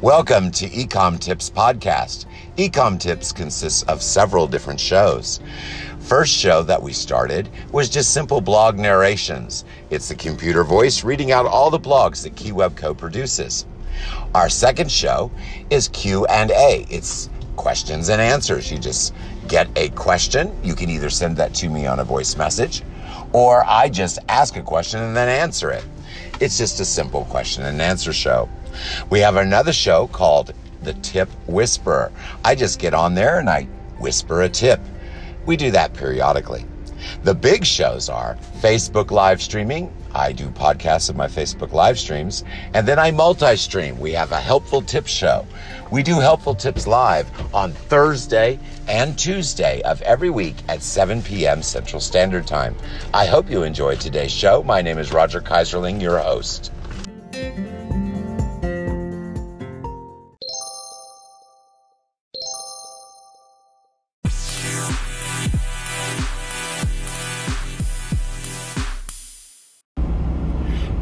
Welcome to Ecom Tips Podcast. Ecom Tips consists of several different shows. First show that we started was just simple blog narrations. It's the computer voice reading out all the blogs that KeyWebCo produces. Our second show is Q&A. It's questions and answers. You just get a question. You can either send that to me on a voice message or I just ask a question and then answer it. It's just a simple question and answer show. We have another show called The Tip Whisperer. I just get on there and I whisper a tip. We do that periodically. The big shows are Facebook live streaming. I do podcasts of my Facebook live streams, and then I multi stream. We have a helpful tips show. We do helpful tips live on Thursday and Tuesday of every week at 7 p.m. Central Standard Time. I hope you enjoyed today's show. My name is Roger Keyserling, your host.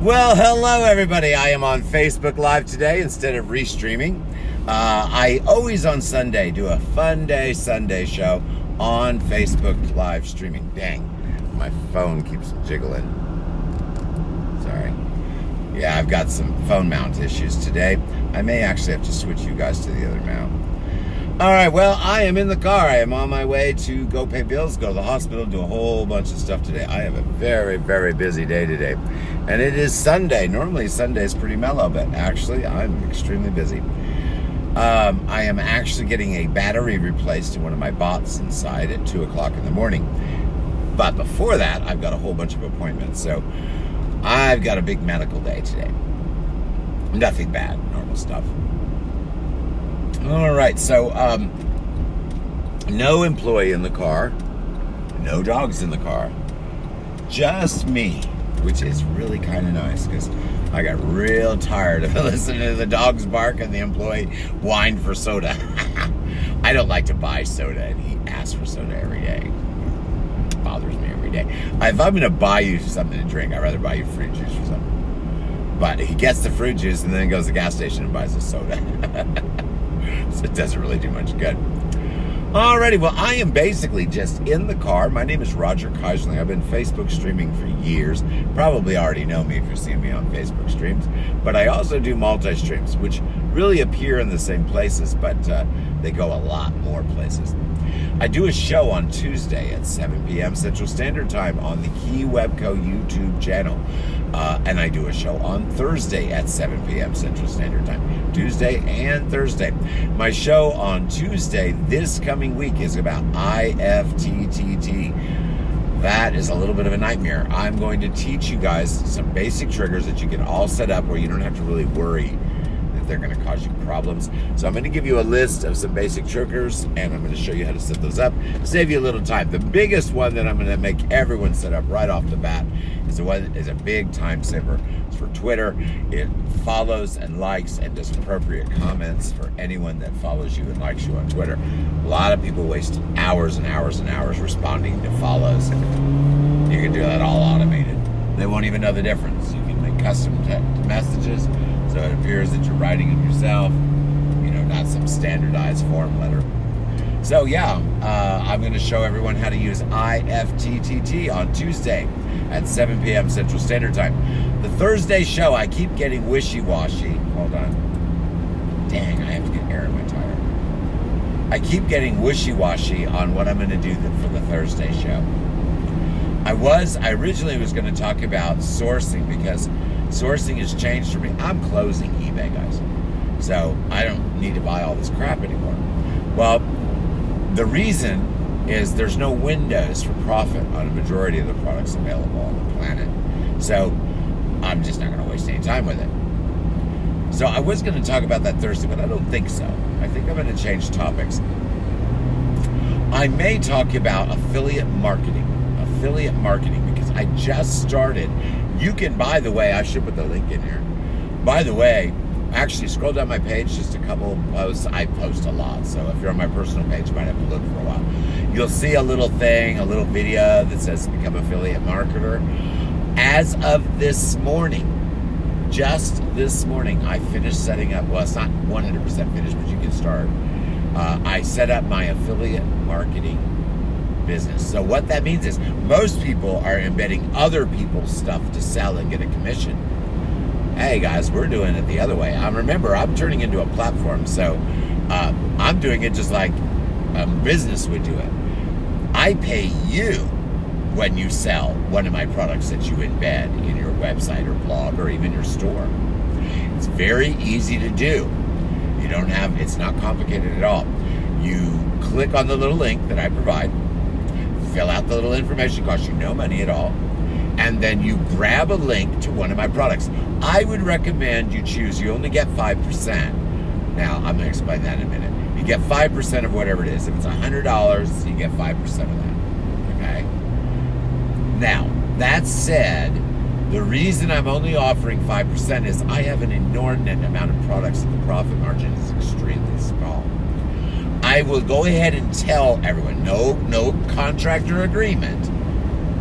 Well, hello everybody. I am on Facebook Live today instead of restreaming. Uh, I always on Sunday do a fun day Sunday show on Facebook Live streaming. Dang, my phone keeps jiggling. Sorry. Yeah, I've got some phone mount issues today. I may actually have to switch you guys to the other mount. All right, well, I am in the car. I am on my way to go pay bills, go to the hospital, do a whole bunch of stuff today. I have a very, very busy day today. And it is Sunday. Normally, Sunday is pretty mellow, but actually, I'm extremely busy. Um, I am actually getting a battery replaced in one of my bots inside at 2 o'clock in the morning. But before that, I've got a whole bunch of appointments. So I've got a big medical day today. Nothing bad, normal stuff. All right, so um, no employee in the car, no dogs in the car, just me, which is really kind of nice because I got real tired of listening to the dogs bark and the employee whine for soda. I don't like to buy soda, and he asks for soda every day. It bothers me every day. If I'm going to buy you something to drink, I'd rather buy you fruit juice or something. But he gets the fruit juice and then goes to the gas station and buys a soda. it doesn't really do much good. Alrighty, well, I am basically just in the car. My name is Roger Keyserling. I've been Facebook streaming for years. Probably already know me if you're seeing me on Facebook streams. But I also do multi streams, which really appear in the same places, but uh, they go a lot more places. I do a show on Tuesday at 7 p.m. Central Standard Time on the Key Webco YouTube channel. Uh, and I do a show on Thursday at 7 p.m. Central Standard Time. Tuesday and Thursday. My show on Tuesday this coming week is about IFTTT. That is a little bit of a nightmare. I'm going to teach you guys some basic triggers that you can all set up where you don't have to really worry they're going to cause you problems. So I'm going to give you a list of some basic triggers and I'm going to show you how to set those up, save you a little time. The biggest one that I'm going to make everyone set up right off the bat is a one is a big time saver. It's for Twitter. It follows and likes and does appropriate comments for anyone that follows you and likes you on Twitter. A lot of people waste hours and hours and hours responding to follows. You can do that all automated. They won't even know the difference. You can make custom messages so it appears that you're writing them yourself, you know, not some standardized form letter. So yeah, uh, I'm going to show everyone how to use IFTTT on Tuesday at 7 p.m. Central Standard Time. The Thursday show, I keep getting wishy-washy. Hold on. Dang, I have to get air in my tire. I keep getting wishy-washy on what I'm going to do for the Thursday show. I was, I originally was going to talk about sourcing because sourcing has changed for me. I'm closing eBay, guys. So I don't need to buy all this crap anymore. Well, the reason is there's no windows for profit on a majority of the products available on the planet. So I'm just not going to waste any time with it. So I was going to talk about that Thursday, but I don't think so. I think I'm going to change topics. I may talk about affiliate marketing. Affiliate marketing because I just started you can, by the way, I should put the link in here. By the way, actually scroll down my page, just a couple posts. I post a lot, so if you're on my personal page, you might have to look for a while. You'll see a little thing, a little video that says become affiliate marketer. As of this morning, just this morning, I finished setting up. Well, it's not 100% finished, but you can start. Uh, I set up my affiliate marketing business. So what that means is most people are embedding other people's stuff to sell and get a commission. Hey guys, we're doing it the other way. I remember I'm turning into a platform, so uh, I'm doing it just like a business would do it. I pay you when you sell one of my products that you embed in your website or blog or even your store. It's very easy to do. You don't have, it's not complicated at all. You click on the little link that I provide, fill out the little information, costs you no money at all, and then you grab a link to one of my products. I would recommend you choose, you only get 5%. Now, I'm to explain that in a minute. You get 5% of whatever it is. If it's $100, you get 5% of that. Okay? Now, that said, the reason I'm only offering 5% is I have an inordinate amount of products and the profit margin is extremely. I will go ahead and tell everyone, no, no contractor agreement,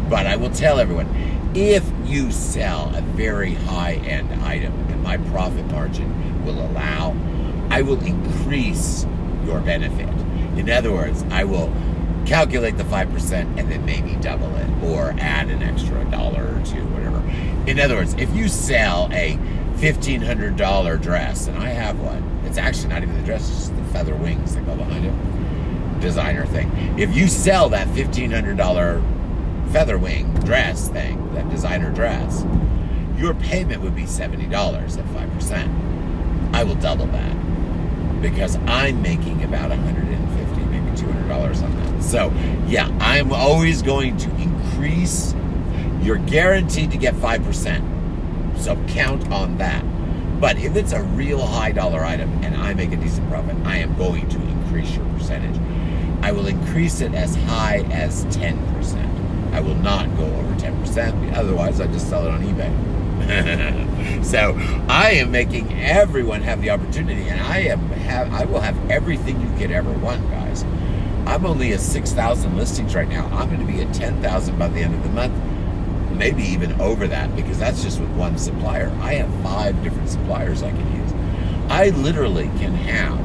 but I will tell everyone, if you sell a very high-end item and my profit margin will allow, I will increase your benefit. In other words, I will calculate the 5% and then maybe double it or add an extra dollar or two, whatever. In other words, if you sell a $1,500 dress, and I have one, it's actually not even the dress, it's just the feather wings that go behind it, designer thing. If you sell that $1,500 feather wing dress thing, that designer dress, your payment would be $70 at 5%. I will double that because I'm making about 150, maybe $200 on that. So, yeah, I'm always going to increase. You're guaranteed to get 5%. So count on that. But if it's a real high dollar item and I make a decent profit, I am going to increase your percentage. I will increase it as high as 10%. I will not go over 10%, otherwise I just sell it on eBay. so I am making everyone have the opportunity, and I am have I will have everything you could ever want, guys. I'm only at 6,000 listings right now. I'm going to be at 10,000 by the end of the month, maybe even over that because that's just with one supplier. I have five different suppliers I can use. I literally can have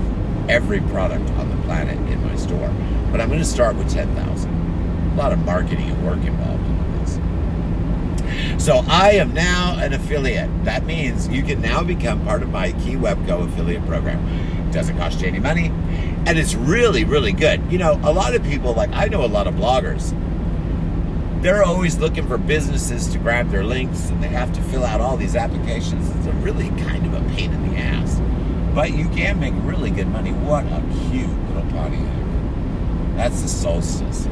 every product on the planet in my store, but I'm going to start with 10,000. A lot of marketing and work involved in this. So I am now an affiliate. That means you can now become part of my Key Webco affiliate program. It doesn't cost you any money and it's really really good you know a lot of people like i know a lot of bloggers they're always looking for businesses to grab their links and they have to fill out all these applications. It's a really kind of a pain in the ass. But you can make really good money. What a cute little pontiac. That's the solstice.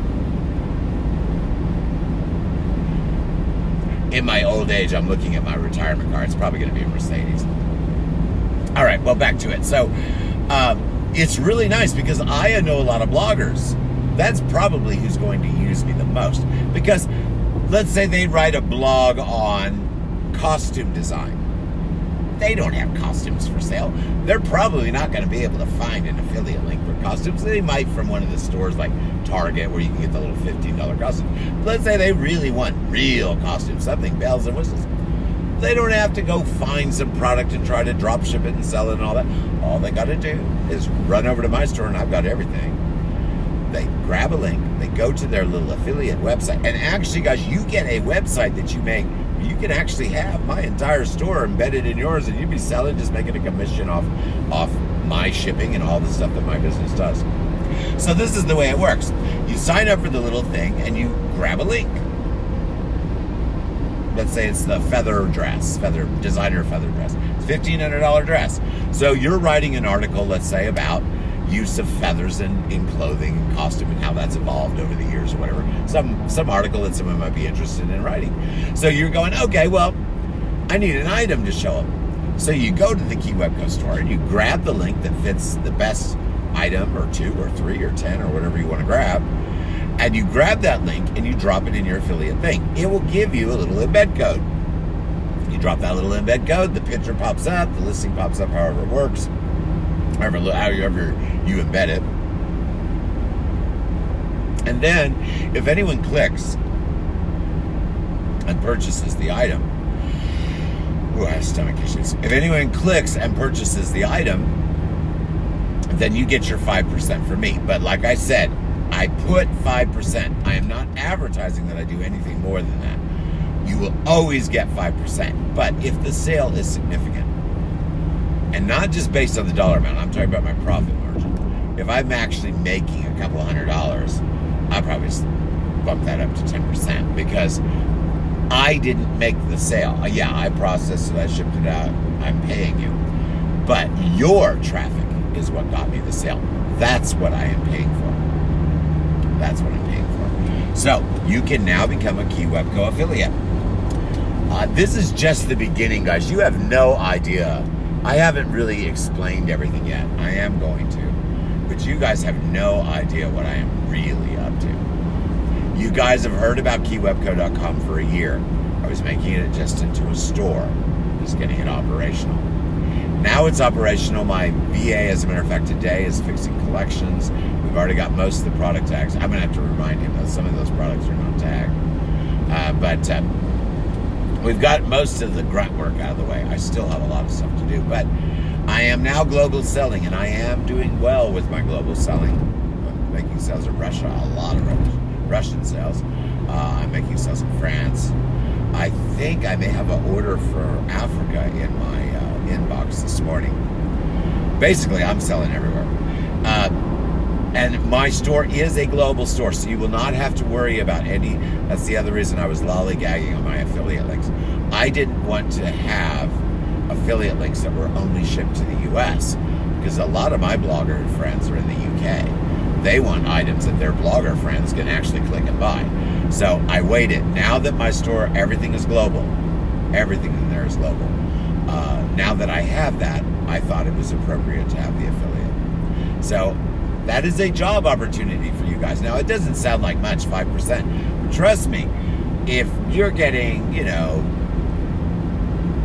In my old age i'm looking at my retirement car it's probably going to be a mercedes. All right well back to it. So um, it's really nice because I know a lot of bloggers. That's probably who's going to use me the most. Because let's say they write a blog on costume design. They don't have costumes for sale. They're probably not going to be able to find an affiliate link for costumes. They might from one of the stores like Target where you can get the little $15 costume. Let's say they really want real costumes, something bells and whistles they don't have to go find some product and try to drop ship it and sell it and all that. All they got to do is run over to my store and I've got everything. They grab a link, they go to their little affiliate website, and actually, guys, you get a website that you make. You can actually have my entire store embedded in yours, and you'd be selling, just making a commission off off my shipping and all the stuff that my business does. So this is the way it works. You sign up for the little thing, and you grab a link let's say it's the feather dress, feather designer feather dress. Fifteen hundred dollar dress. So you're writing an article, let's say, about use of feathers in, in clothing and costume and how that's evolved over the years or whatever. Some some article that someone might be interested in writing. So you're going, okay, well, I need an item to show them. So you go to the Key Webco store and you grab the link that fits the best item or two or three or ten or whatever you want to grab and you grab that link and you drop it in your affiliate thing. It will give you a little embed code. You drop that little embed code, the picture pops up, the listing pops up, however it works, however, however you embed it. And then, if anyone clicks and purchases the item, who has stomach issues. If anyone clicks and purchases the item, then you get your 5% from me. But like I said, I put 5%. I am not advertising that I do anything more than that. You will always get 5%. But if the sale is significant, and not just based on the dollar amount, I'm talking about my profit margin. If I'm actually making a couple hundred dollars, I'll probably bump that up to 10% because I didn't make the sale. Uh, yeah, I processed it, I shipped it out, I'm paying you. But your traffic is what got me the sale. That's what I am paying for. That's what I'm paying for. So you can now become a Key KeyWebco affiliate. Uh, this is just the beginning, guys. You have no idea. I haven't really explained everything yet. I am going to. But you guys have no idea what I am really up to. You guys have heard about keywebco.com for a year. I was making it just into a store, just getting it operational. Now it's operational. My VA, as a matter of fact, today is fixing collections. We've already got most of the product tags. I'm going to have to remind him that some of those products are not tagged. Uh, but uh, we've got most of the grunt work out of the way. I still have a lot of stuff to do. But I am now global selling, and I am doing well with my global selling. I'm making sales in Russia, a lot of Russian sales. Uh, I'm making sales in France. I think I may have an order for Africa in my uh, inbox this morning. Basically, I'm selling everywhere. Uh, and my store is a global store, so you will not have to worry about any. That's the other reason I was lollygagging on my affiliate links. I didn't want to have affiliate links that were only shipped to the US because a lot of my blogger friends are in the UK. They want items that their blogger friends can actually click and buy. So I waited. Now that my store, everything is global, everything in there is global. Uh, now that I have that, I thought it was appropriate to have the affiliate. So that is a job opportunity for you guys. Now, it doesn't sound like much, 5%. But trust me, if you're getting, you know,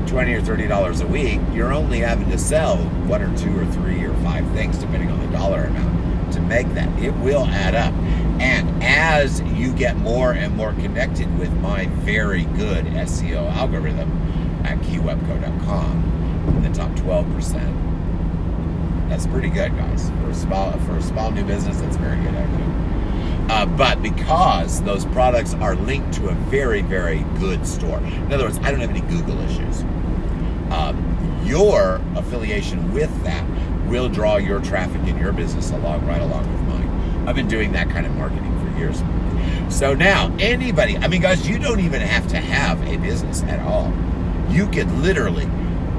20 or $30 a week, you're only having to sell one or two or three or five things, depending on the dollar amount, to make that. It will add up. And as you get more and more connected with my very good SEO algorithm, at keywebco.com in the top 12%. That's pretty good, guys. For a small for a small new business, that's very good actually. Uh, but because those products are linked to a very, very good store. In other words, I don't have any Google issues. Um, your affiliation with that will draw your traffic in your business along right along with mine. I've been doing that kind of marketing for years. So now, anybody, I mean, guys, you don't even have to have a business at all you could literally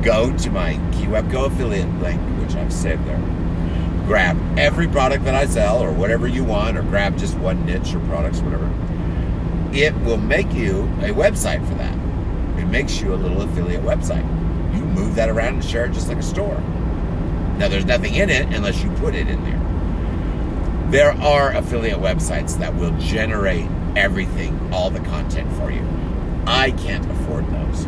go to my KeyWebco affiliate link, which I've saved there, grab every product that I sell or whatever you want, or grab just one niche or products, whatever. It will make you a website for that. It makes you a little affiliate website. You move that around and share it just like a store. Now, there's nothing in it unless you put it in there. There are affiliate websites that will generate everything, all the content for you. I can't afford those.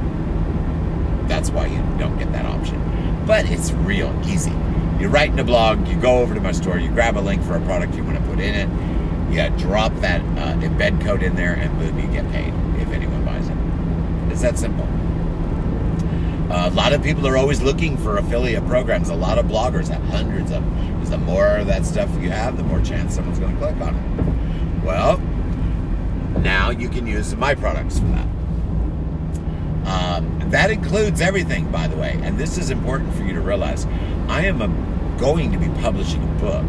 That's why you don't get that option. But it's real easy. You're writing a blog, you go over to my store, you grab a link for a product you want to put in it, you drop that uh, embed code in there, and boom, you get paid if anyone buys it. It's that simple. A lot of people are always looking for affiliate programs. A lot of bloggers have hundreds of them. Because the more of that stuff you have, the more chance someone's going to click on it. Well, now you can use my products for that. Um, that includes everything, by the way, and this is important for you to realize. I am a, going to be publishing a book.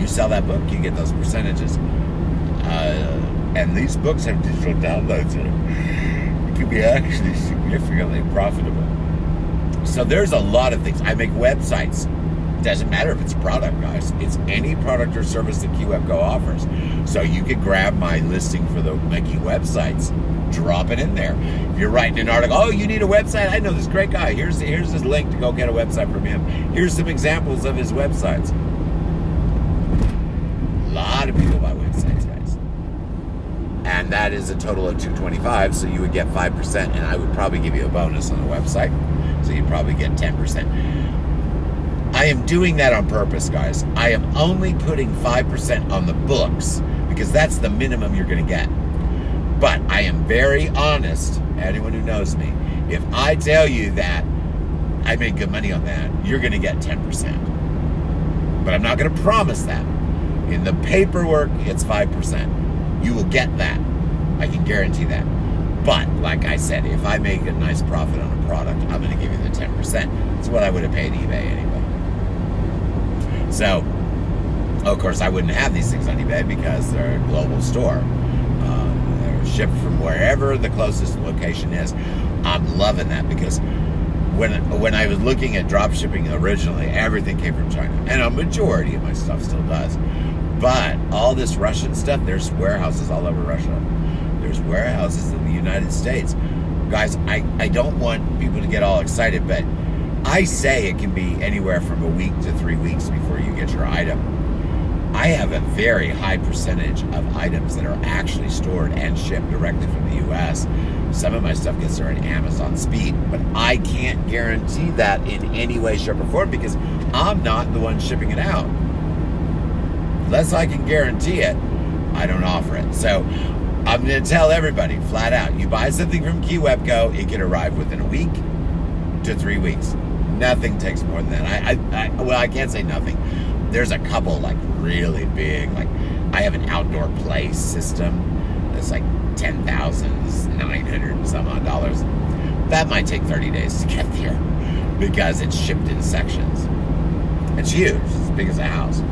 You sell that book, you get those percentages. Uh, and these books have digital downloads in them. It can be actually significantly profitable. So there's a lot of things. I make websites. Doesn't matter if it's product, guys. It's any product or service that KeyWebco offers. So you could grab my listing for the making websites drop it in there. If you're writing an article, oh, you need a website. I know this great guy. Here's here's his link to go get a website from him. Here's some examples of his websites. A lot of people buy websites, guys, and that is a total of 225. So you would get five percent, and I would probably give you a bonus on the website, so you'd probably get 10 percent. I am doing that on purpose, guys. I am only putting 5% on the books because that's the minimum you're going to get. But I am very honest, anyone who knows me, If I tell you that I made good money on that, you're going to get 10%. But I'm not going to promise that. In the paperwork, it's 5%. You will get that. I can guarantee that. But like I said, if I make a nice profit on a product, I'm going to give you the 10%. It's what I would have paid eBay anyway. So, of course, I wouldn't have these things on eBay because they're a global store. Uh, they're shipped from wherever the closest location is. I'm loving that because when when I was looking at drop shipping originally, everything came from China, and a majority of my stuff still does. But all this Russian stuff, there's warehouses all over Russia. There's warehouses in the United States. Guys, I, I don't want people to get all excited, but I say it can be anywhere from a week to three weeks before you get your item. I have a very high percentage of items that are actually stored and shipped directly from the US. Some of my stuff gets there in Amazon speed, but I can't guarantee that in any way, shape, or form because I'm not the one shipping it out. Unless I can guarantee it, I don't offer it. So I'm going to tell everybody flat out you buy something from KeyWebCo, it can arrive within a week to three weeks. Nothing takes more than that. I, I, I well, I can't say nothing. There's a couple like really big, like I have an outdoor play system that's like ten thousand nine hundred some odd dollars. That might take 30 days to get there because it's shipped in sections. It's huge, as big as a house.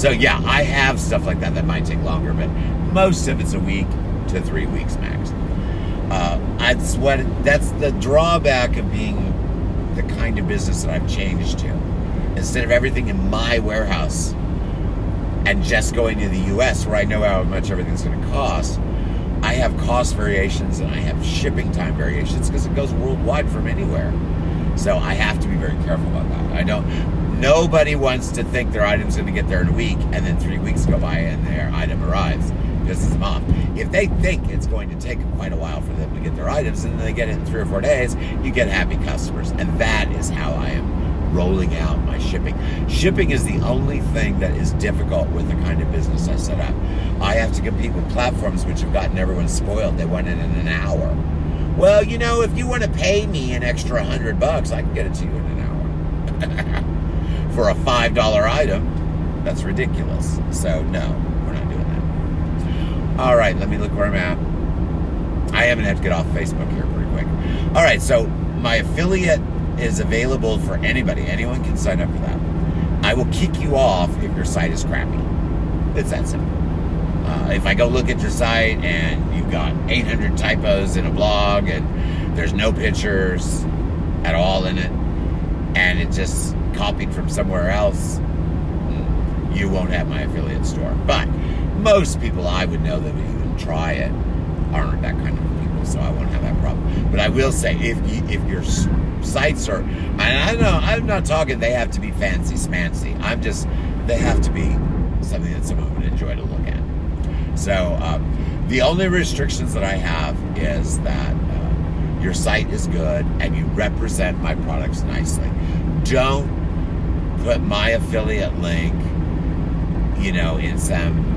So yeah, I have stuff like that that might take longer, but most of it's a week to three weeks max. Uh, that's what that's the drawback of being the kind of business that I've changed to. Instead of everything in my warehouse and just going to the U.S. where I know how much everything's going to cost, I have cost variations and I have shipping time variations because it goes worldwide from anywhere. So I have to be very careful about that. I don't. Nobody wants to think their item's going to get there in a week and then three weeks go by and their item arrives them off. If they think it's going to take quite a while for them to get their items and then they get it in three or four days, you get happy customers. And that is how I am rolling out my shipping. Shipping is the only thing that is difficult with the kind of business I set up. I have to compete with platforms which have gotten everyone spoiled. They want it in an hour. Well, you know, if you want to pay me an extra hundred bucks, I can get it to you in an hour. For a five dollar item, that's ridiculous. So no. All right, let me look where I'm at. I am gonna have to get off Facebook here pretty quick. All right, so my affiliate is available for anybody. Anyone can sign up for that. I will kick you off if your site is crappy. It's that simple. Uh, if I go look at your site and you've got 800 typos in a blog and there's no pictures at all in it, and it just copied from somewhere else, you won't have my affiliate store. But most people I would know that would even try it aren't that kind of people, so I won't have that problem. But I will say, if you, if your sites are, and I know I'm not talking they have to be fancy smancy. I'm just they have to be something that someone would enjoy to look at. So um, the only restrictions that I have is that uh, your site is good and you represent my products nicely. Don't put my affiliate link, you know, in some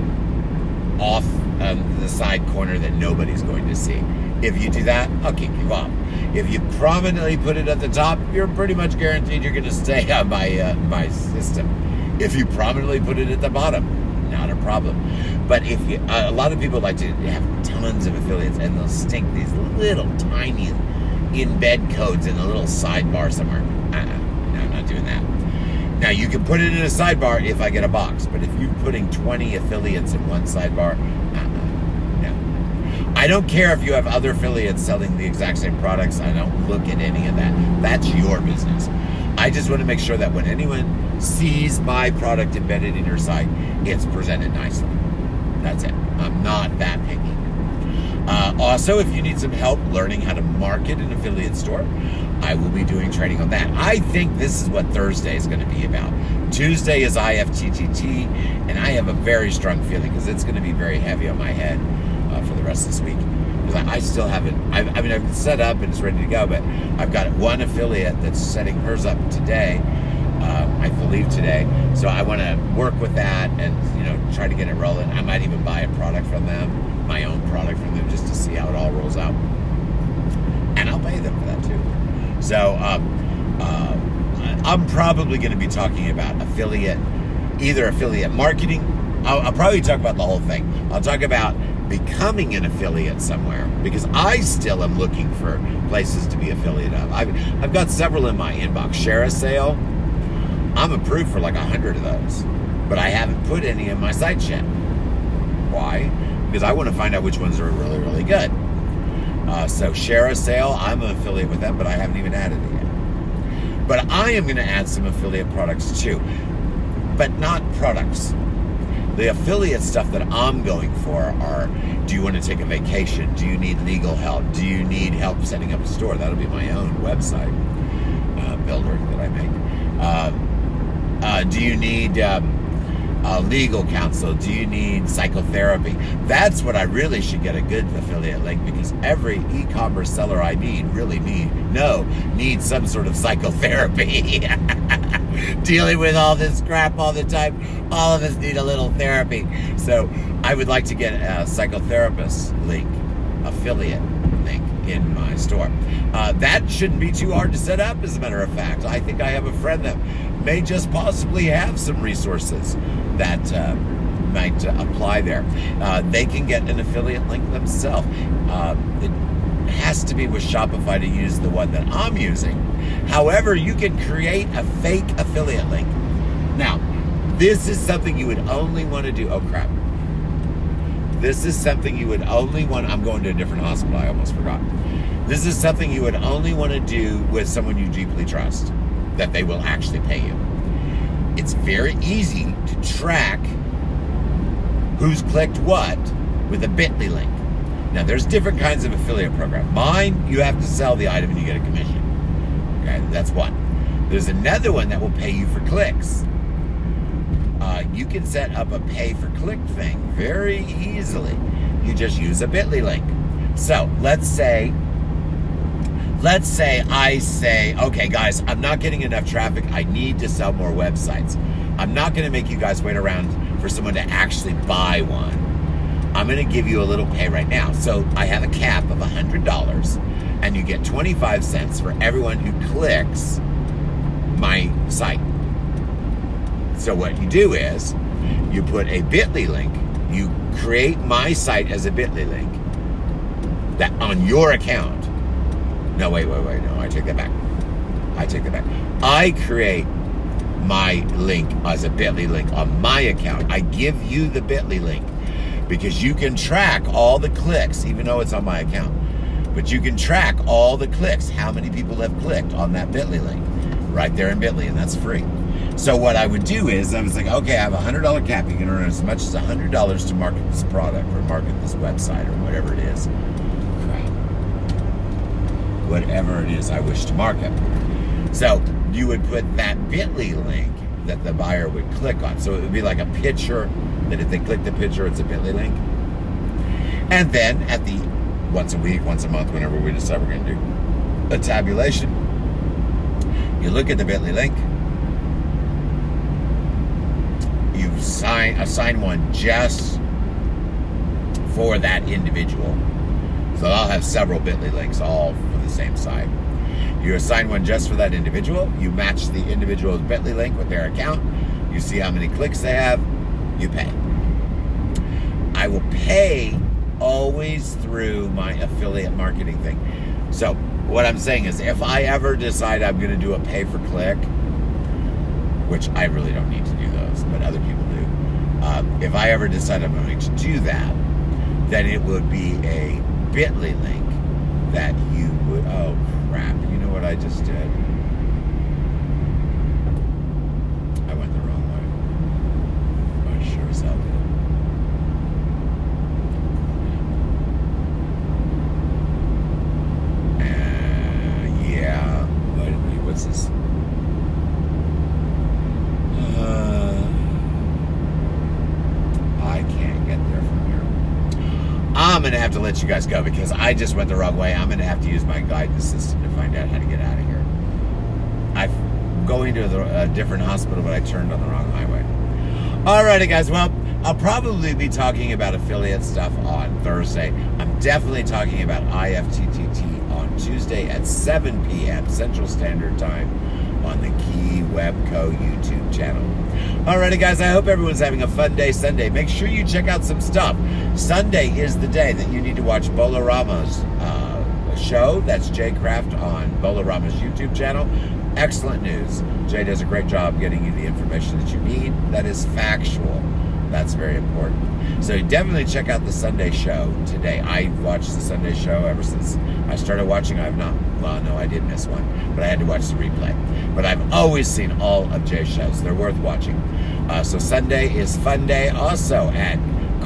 off um, the side corner that nobody's going to see. If you do that, I'll kick you off. If you prominently put it at the top, you're pretty much guaranteed you're going to stay on my uh, my system. If you prominently put it at the bottom, not a problem. But if you, a lot of people like to have tons of affiliates, and they'll stick these little tiny embed codes in a little sidebar somewhere. Uh-uh. No, I'm not doing that. Now you can put it in a sidebar if I get a box, but if you're putting 20 affiliates in one sidebar, uh-uh, no. I don't care if you have other affiliates selling the exact same products. I don't look at any of that. That's your business. I just want to make sure that when anyone sees my product embedded in your site, it's presented nicely. That's it. I'm not that picky. Uh, also, if you need some help learning how to market an affiliate store, I will be doing training on that. I think this is what Thursday is going to be about. Tuesday is IFTTT, and I have a very strong feeling because it's going to be very heavy on my head uh, for the rest of this week. Because I, I, still haven't, I've, I mean, I've set up and it's ready to go, but I've got one affiliate that's setting hers up today. Uh, I believe today. So I want to work with that and you know try to get it rolling. I might even buy a product from them, my own product from them, just to see how it all rolls out. and I'll pay them for that too. Um, uh, I'm probably going to be talking about affiliate, either affiliate marketing. I'll, I'll probably talk about the whole thing. I'll talk about becoming an affiliate somewhere because I still am looking for places to be affiliate of. I've, I've got several in my inbox. ShareASale, I'm approved for like a hundred of those, but I haven't put any in my site yet. Why? Because I want to find out which ones are really, really good. Uh, so ShareASale, I'm an affiliate with them, but I haven't even added it yet. But I am going to add some affiliate products too, but not products. The affiliate stuff that I'm going for are do you want to take a vacation? Do you need legal help? Do you need help setting up a store? That'll be my own website uh, builder that I make. Uh, uh, do you need um, uh, legal counsel? Do you need psychotherapy? That's what I really should get a good affiliate link because every e-commerce seller I need really need no needs some sort of psychotherapy. Dealing with all this crap all the time, all of us need a little therapy. So I would like to get a psychotherapist link, affiliate link in my store. Uh, that shouldn't be too hard to set up, as a matter of fact. I think I have a friend that may just possibly have some resources that uh, might uh, apply there. Uh, they can get an affiliate link themselves. Uh, it has to be with Shopify to use the one that I'm using. However, you can create a fake affiliate link. Now, this is something you would only want to do. Oh, crap. This is something you would only want. I'm going to a different hospital. I almost forgot. This is something you would only want to do with someone you deeply trust, that they will actually pay you. It's very easy to track who's clicked what with a bit.ly link. Now, there's different kinds of affiliate program. Mine, you have to sell the item and you get a commission. Okay, that's one. There's another one that will pay you for clicks. Uh, you can set up a pay for click thing very easily. You just use a bit.ly link. So let's say, let's say I say, okay, guys, I'm not getting enough traffic. I need to sell more websites. I'm not going to make you guys wait around for someone to actually buy one. I'm going to give you a little pay right now. So I have a cap of $100 and you get 25 cents for everyone who clicks my site. So what you do is you put a bit.ly link, you create my site as a bit.ly link that on your account. No, wait, wait, wait, no, I take that back. I take that back. I create my link as a bit.ly link on my account. I give you the bit.ly link because you can track all the clicks, even though it's on my account. But you can track all the clicks, how many people have clicked on that bit.ly link right there in bit.ly, and that's free. So what I would do is I was like, okay, I have a hundred dollar cap. You can earn as much as a hundred dollars to market this product or market this website or whatever it is. Whatever it is I wish to market. So you would put that bit.ly link that the buyer would click on. So it would be like a picture that if they click the picture, it's a bit.ly link. And then at the once a week, once a month, whenever we decide we're going to do a tabulation, you look at the bit.ly link, you sign assign one just for that individual. So I'll have several bit.ly links all the same site. You assign one just for that individual. You match the individual's bit.ly link with their account. You see how many clicks they have. You pay. I will pay always through my affiliate marketing thing. So what I'm saying is if I ever decide I'm going to do a pay for click, which I really don't need to do those, but other people do. Um, if I ever decide I'm going to do that, then it would be a bit.ly link that you oh crap, you know what I just did? I went the wrong way. I sure as hell did. Uh, yeah, wait, wait, what's this? Uh, I can't get there from here. I'm gonna have to you guys go because I just went the wrong way. I'm gonna have to use my guidance system to find out how to get out of here. I'm going to a different hospital, but I turned on the wrong highway. Alrighty, guys. Well, I'll probably be talking about affiliate stuff on Thursday. I'm definitely talking about IFTTT on Tuesday at 7 p.m. Central Standard Time on the Key Webco YouTube channel. Alrighty, guys, I hope everyone's having a fun day Sunday. Make sure you check out some stuff. Sunday is the day that you need to watch Bolarama's uh, show. That's Jay Craft on Bolarama's YouTube channel. Excellent news. Jay does a great job getting you the information that you need that is factual. That's very important. So definitely check out the Sunday show today. I watched the Sunday show ever since I started watching. I've not, well, no, I did miss one, but I had to watch the replay. But I've always seen all of Jay's shows. They're worth watching. Uh, so Sunday is Fun Day also at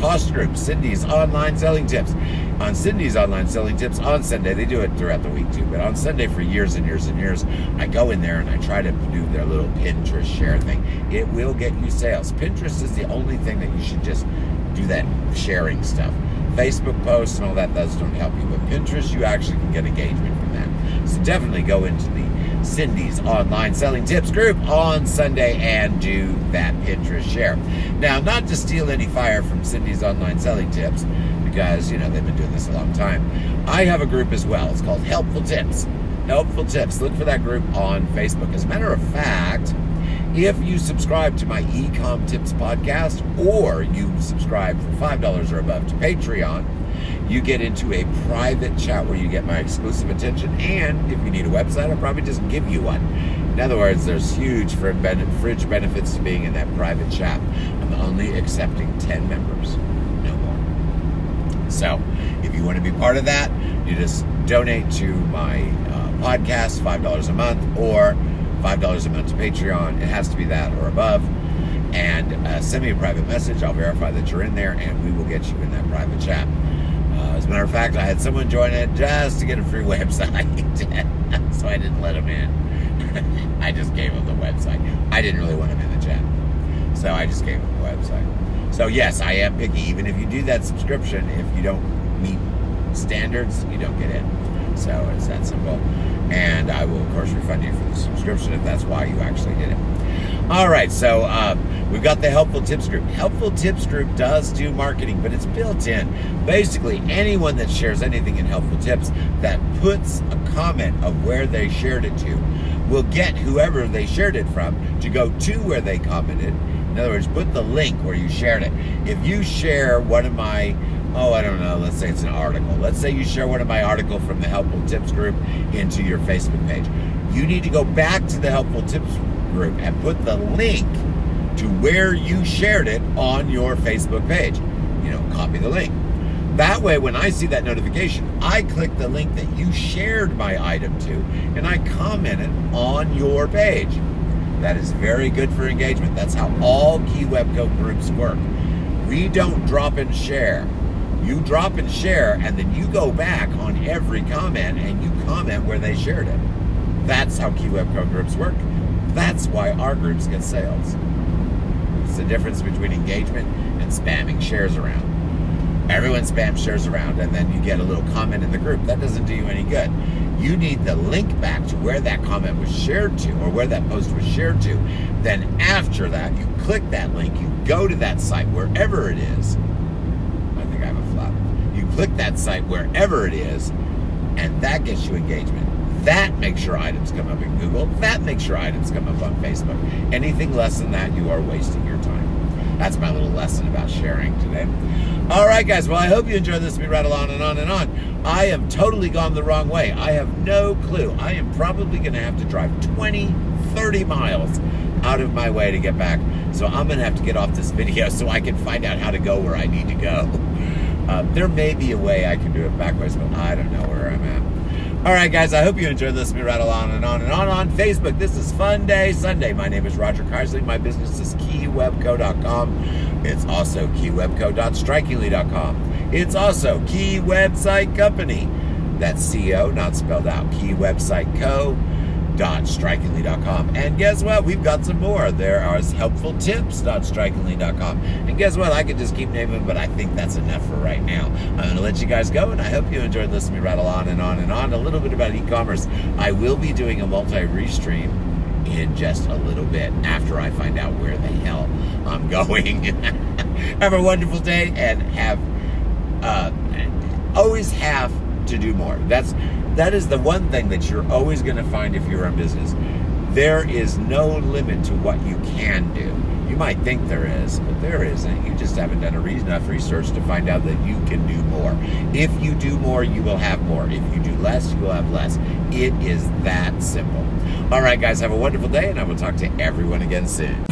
Cost Group, Cindy's Online Selling Tips. On Cindy's Online Selling Tips on Sunday, they do it throughout the week too, but on Sunday for years and years and years, I go in there and I try to do their little Pinterest share thing. It will get you sales. Pinterest is the only thing that you should just do that sharing stuff. Facebook posts and all that, those don't help you. But Pinterest, you actually can get engagement from that. So definitely go into the Cindy's online selling tips group on Sunday and do that Pinterest share. Now, not to steal any fire from Cindy's online selling tips, because, you know, they've been doing this a long time. I have a group as well. It's called Helpful Tips. Helpful Tips. Look for that group on Facebook. As a matter of fact, if you subscribe to my Ecom Tips podcast or you subscribe for $5 or above to Patreon, you get into a private chat where you get my exclusive attention. And if you need a website, I'll probably just give you one. In other words, there's huge fridge benefits to being in that private chat. I'm only accepting 10 members, no more. So if you want to be part of that, you just donate to my uh, podcast, $5 a month, or $5 a month to Patreon. It has to be that or above. And uh, send me a private message. I'll verify that you're in there, and we will get you in that private chat. Uh, as a matter of fact, I had someone join it just to get a free website, so I didn't let him in. I just gave him the website. I didn't really want him in the chat, so I just gave him the website. So yes, I am picky. Even if you do that subscription, if you don't meet standards, you don't get in. So it's that simple. And I will, of course, refund you for the subscription if that's why you actually did it. All right, so uh, we've got the Helpful Tips Group. Helpful Tips Group does do marketing, but it's built in. Basically, anyone that shares anything in Helpful Tips that puts a comment of where they shared it to will get whoever they shared it from to go to where they commented. In other words, put the link where you shared it. If you share one of my oh, I don't know, let's say it's an article. Let's say you share one of my article from the Helpful Tips group into your Facebook page. You need to go back to the Helpful Tips group and put the link to where you shared it on your Facebook page. You know, copy the link. That way, when I see that notification, I click the link that you shared my item to and I comment it on your page. That is very good for engagement. That's how all Key Webco groups work. We don't drop and share. You drop and share, and then you go back on every comment and you comment where they shared it. That's how Key Webco groups work. That's why our groups get sales. It's the difference between engagement and spamming shares around. Everyone spams shares around, and then you get a little comment in the group. That doesn't do you any good. You need the link back to where that comment was shared to or where that post was shared to. Then, after that, you click that link, you go to that site, wherever it is, click that site wherever it is, and that gets you engagement. That makes your items come up in Google. That makes your items come up on Facebook. Anything less than that, you are wasting your time. That's my little lesson about sharing today. All right, guys. Well, I hope you enjoyed this. We rattle on and on and on. I am totally gone the wrong way. I have no clue. I am probably going to have to drive 20, 30 miles out of my way to get back. So I'm going to have to get off this video so I can find out how to go where I need to go. Uh, there may be a way I can do it backwards, but I don't know where I'm at. All right, guys, I hope you enjoyed this. Me rattle on and on and on on Facebook. This is Fun Day Sunday. My name is Roger Carsley. My business is keywebco.com. It's also keywebco.strikingly.com. It's also Key Website Company. That's CO, not spelled out. Key Website Co helpfultips.strikingly.com. And guess what? We've got some more. There are helpfultips.strikingly.com. And guess what? I could just keep naming, but I think that's enough for right now. I'm going to let you guys go, and I hope you enjoyed listening to me rattle on and on and on a little bit about e commerce. I will be doing a multi restream in just a little bit after I find out where the hell I'm going. have a wonderful day and have uh, always have to do more. That's that is the one thing that you're always going to find if you're in business. There is no limit to what you can do. You might think there is, but there isn't. You just haven't done a reason enough research to find out that you can do more. If you do more, you will have more. If you do less, you will have less. It is that simple. All right, guys, have a wonderful day, and I will talk to everyone again soon.